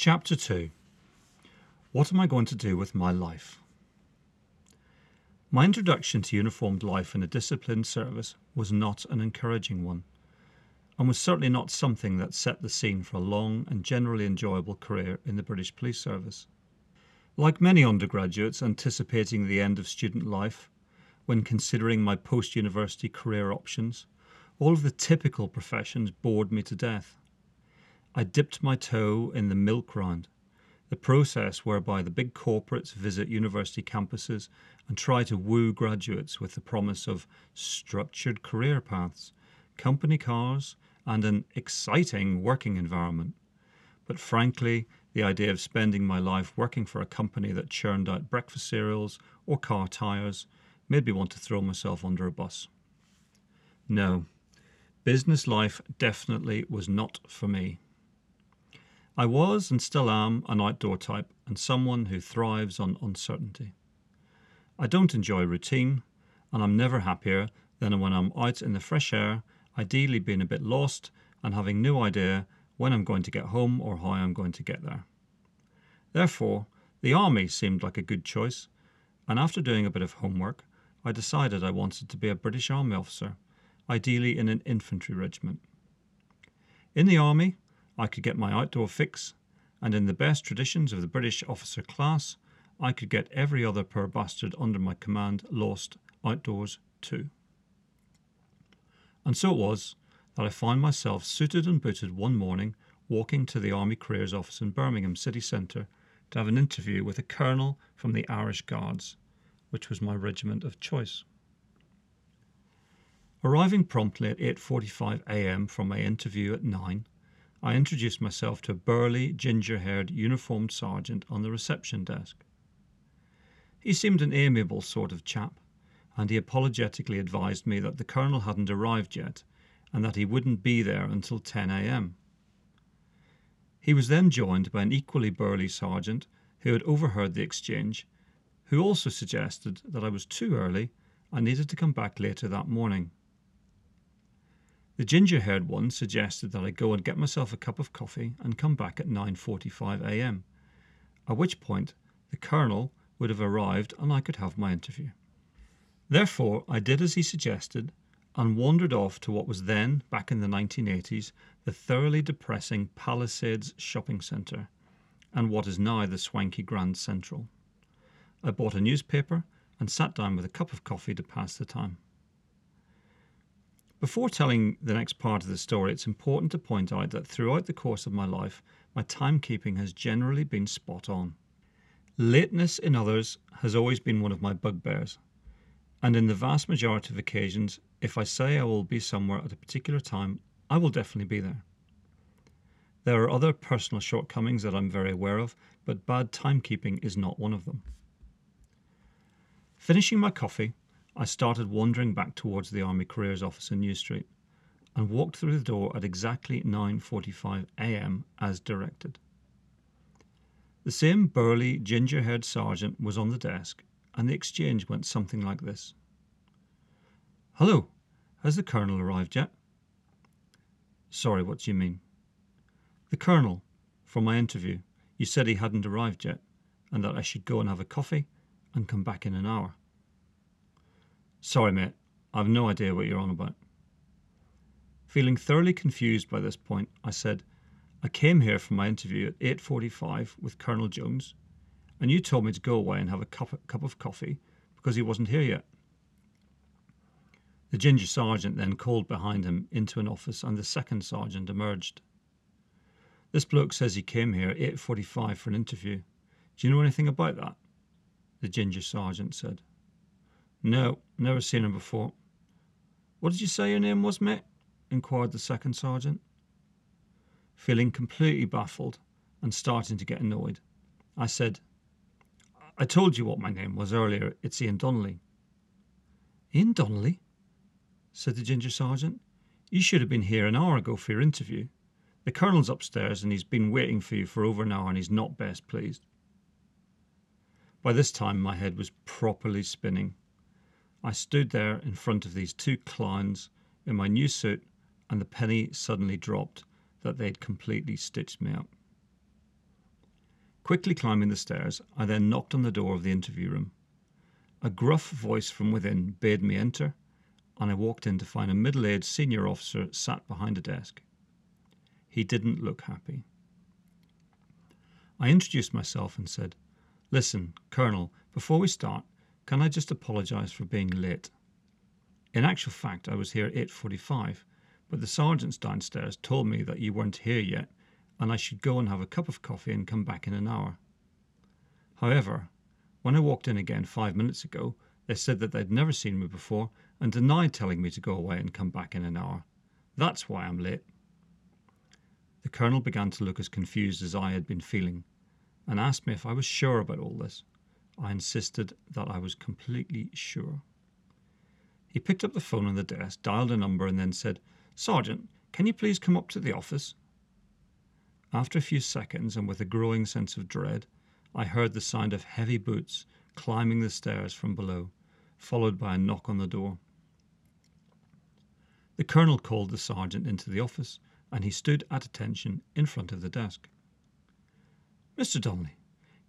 Chapter 2 What am I going to do with my life? My introduction to uniformed life in a disciplined service was not an encouraging one, and was certainly not something that set the scene for a long and generally enjoyable career in the British Police Service. Like many undergraduates anticipating the end of student life, when considering my post university career options, all of the typical professions bored me to death. I dipped my toe in the milk round, the process whereby the big corporates visit university campuses and try to woo graduates with the promise of structured career paths, company cars, and an exciting working environment. But frankly, the idea of spending my life working for a company that churned out breakfast cereals or car tyres made me want to throw myself under a bus. No, business life definitely was not for me. I was and still am an outdoor type and someone who thrives on uncertainty. I don't enjoy routine, and I'm never happier than when I'm out in the fresh air, ideally being a bit lost and having no idea when I'm going to get home or how I'm going to get there. Therefore, the army seemed like a good choice, and after doing a bit of homework, I decided I wanted to be a British Army officer, ideally in an infantry regiment. In the army, I could get my outdoor fix, and in the best traditions of the British officer class, I could get every other poor bastard under my command lost outdoors too. And so it was that I found myself suited and booted one morning walking to the Army Careers Office in Birmingham city centre to have an interview with a colonel from the Irish Guards, which was my regiment of choice. Arriving promptly at 8:45 a.m. from my interview at 9, I introduced myself to a burly, ginger haired, uniformed sergeant on the reception desk. He seemed an amiable sort of chap, and he apologetically advised me that the colonel hadn't arrived yet and that he wouldn't be there until 10 a.m. He was then joined by an equally burly sergeant who had overheard the exchange, who also suggested that I was too early and needed to come back later that morning. The ginger-haired one suggested that I go and get myself a cup of coffee and come back at 9:45 a.m. At which point the colonel would have arrived and I could have my interview. Therefore, I did as he suggested and wandered off to what was then, back in the 1980s, the thoroughly depressing Palisades shopping centre and what is now the swanky Grand Central. I bought a newspaper and sat down with a cup of coffee to pass the time. Before telling the next part of the story, it's important to point out that throughout the course of my life, my timekeeping has generally been spot on. Lateness in others has always been one of my bugbears, and in the vast majority of occasions, if I say I will be somewhere at a particular time, I will definitely be there. There are other personal shortcomings that I'm very aware of, but bad timekeeping is not one of them. Finishing my coffee, I started wandering back towards the Army Careers Office in New Street and walked through the door at exactly 9:45 a.m. as directed. The same burly, ginger-haired sergeant was on the desk, and the exchange went something like this: "Hello, has the colonel arrived yet?" "Sorry, what do you mean?" "The colonel, from my interview. You said he hadn't arrived yet, and that I should go and have a coffee and come back in an hour." Sorry, mate, I've no idea what you're on about. Feeling thoroughly confused by this point, I said, I came here for my interview at 8.45 with Colonel Jones, and you told me to go away and have a cup, cup of coffee because he wasn't here yet. The ginger sergeant then called behind him into an office and the second sergeant emerged. This bloke says he came here at 8.45 for an interview. Do you know anything about that? The ginger sergeant said. No, never seen him before. What did you say your name was, mate? inquired the second sergeant. Feeling completely baffled and starting to get annoyed, I said, I told you what my name was earlier. It's Ian Donnelly. Ian Donnelly? said the ginger sergeant. You should have been here an hour ago for your interview. The colonel's upstairs and he's been waiting for you for over an hour and he's not best pleased. By this time, my head was properly spinning. I stood there in front of these two clowns in my new suit, and the penny suddenly dropped that they'd completely stitched me up. Quickly climbing the stairs, I then knocked on the door of the interview room. A gruff voice from within bade me enter, and I walked in to find a middle aged senior officer sat behind a desk. He didn't look happy. I introduced myself and said, Listen, Colonel, before we start, can I just apologise for being late? In actual fact, I was here at 8.45, but the sergeants downstairs told me that you weren't here yet and I should go and have a cup of coffee and come back in an hour. However, when I walked in again five minutes ago, they said that they'd never seen me before and denied telling me to go away and come back in an hour. That's why I'm late. The colonel began to look as confused as I had been feeling and asked me if I was sure about all this. I insisted that I was completely sure. He picked up the phone on the desk, dialed a number, and then said, Sergeant, can you please come up to the office? After a few seconds, and with a growing sense of dread, I heard the sound of heavy boots climbing the stairs from below, followed by a knock on the door. The colonel called the sergeant into the office, and he stood at attention in front of the desk. Mr. Donnelly,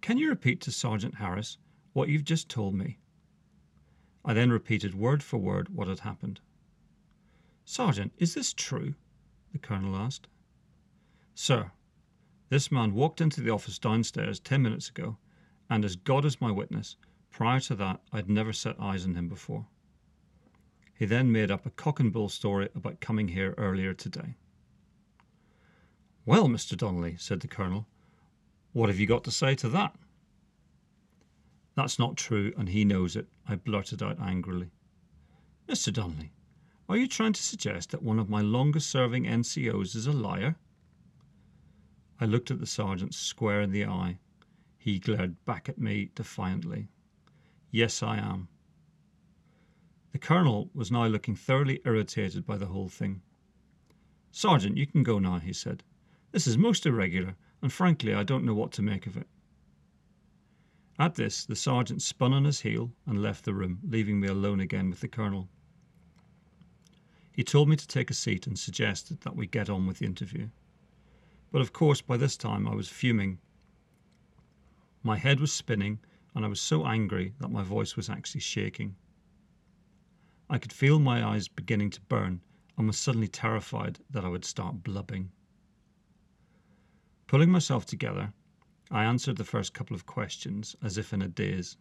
can you repeat to Sergeant Harris what you've just told me? I then repeated word for word what had happened. Sergeant, is this true? the colonel asked. Sir, this man walked into the office downstairs ten minutes ago, and as God is my witness, prior to that I'd never set eyes on him before. He then made up a cock and bull story about coming here earlier today. Well, Mr. Donnelly, said the Colonel, what have you got to say to that? That's not true, and he knows it, I blurted out angrily. Mr. Donnelly, are you trying to suggest that one of my longest serving NCOs is a liar? I looked at the sergeant square in the eye. He glared back at me defiantly. Yes, I am. The colonel was now looking thoroughly irritated by the whole thing. Sergeant, you can go now, he said. This is most irregular, and frankly, I don't know what to make of it. At this, the sergeant spun on his heel and left the room, leaving me alone again with the colonel. He told me to take a seat and suggested that we get on with the interview. But of course, by this time I was fuming. My head was spinning, and I was so angry that my voice was actually shaking. I could feel my eyes beginning to burn and was suddenly terrified that I would start blubbing. Pulling myself together, I answered the first couple of questions as if in a daze.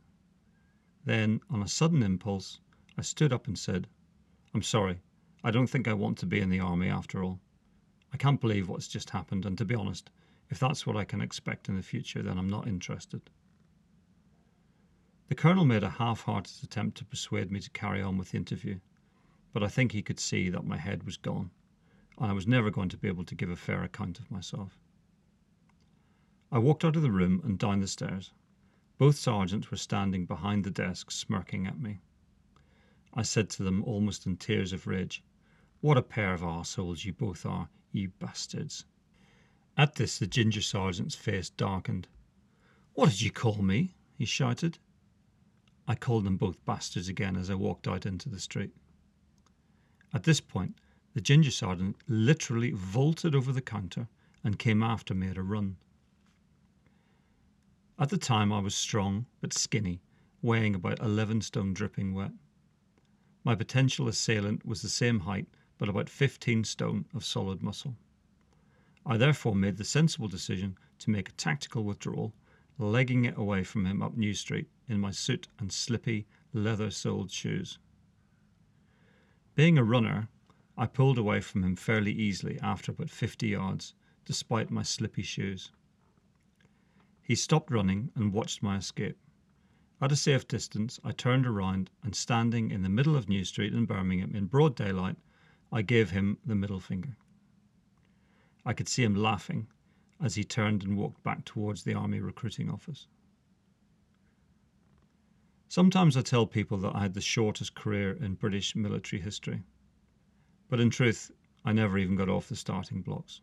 Then, on a sudden impulse, I stood up and said, I'm sorry, I don't think I want to be in the army after all. I can't believe what's just happened, and to be honest, if that's what I can expect in the future, then I'm not interested. The Colonel made a half hearted attempt to persuade me to carry on with the interview, but I think he could see that my head was gone, and I was never going to be able to give a fair account of myself. I walked out of the room and down the stairs. Both sergeants were standing behind the desk, smirking at me. I said to them, almost in tears of rage, What a pair of arseholes you both are, you bastards. At this, the ginger sergeant's face darkened. What did you call me? he shouted. I called them both bastards again as I walked out into the street. At this point, the ginger sergeant literally vaulted over the counter and came after me at a run. At the time, I was strong but skinny, weighing about 11 stone dripping wet. My potential assailant was the same height but about 15 stone of solid muscle. I therefore made the sensible decision to make a tactical withdrawal, legging it away from him up New Street in my suit and slippy, leather soled shoes. Being a runner, I pulled away from him fairly easily after about 50 yards, despite my slippy shoes. He stopped running and watched my escape. At a safe distance, I turned around and standing in the middle of New Street in Birmingham in broad daylight, I gave him the middle finger. I could see him laughing as he turned and walked back towards the army recruiting office. Sometimes I tell people that I had the shortest career in British military history, but in truth, I never even got off the starting blocks.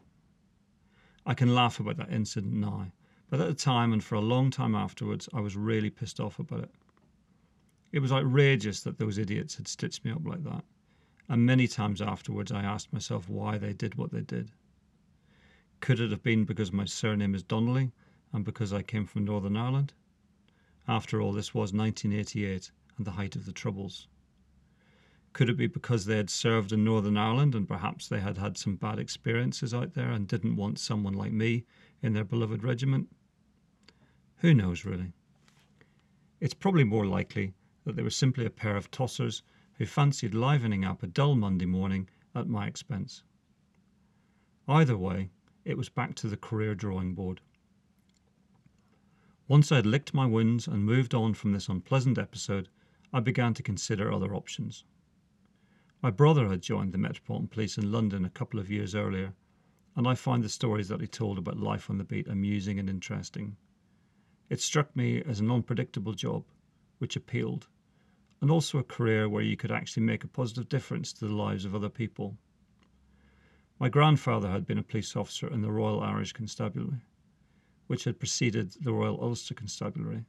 I can laugh about that incident now, but at the time and for a long time afterwards, I was really pissed off about it. It was outrageous that those idiots had stitched me up like that and many times afterwards I asked myself why they did what they did. Could it have been because my surname is Donnelly and because I came from Northern Ireland? After all, this was 1988 and the height of the Troubles. Could it be because they had served in Northern Ireland and perhaps they had had some bad experiences out there and didn't want someone like me in their beloved regiment? Who knows, really? It's probably more likely that they were simply a pair of tossers who fancied livening up a dull Monday morning at my expense. Either way, it was back to the career drawing board. Once I had licked my wounds and moved on from this unpleasant episode, I began to consider other options. My brother had joined the Metropolitan Police in London a couple of years earlier, and I find the stories that he told about life on the beat amusing and interesting. It struck me as an unpredictable job, which appealed, and also a career where you could actually make a positive difference to the lives of other people. My grandfather had been a police officer in the Royal Irish Constabulary, which had preceded the Royal Ulster Constabulary,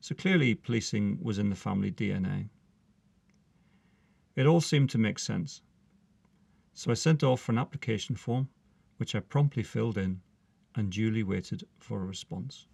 so clearly policing was in the family DNA. It all seemed to make sense. So I sent off for an application form, which I promptly filled in and duly waited for a response.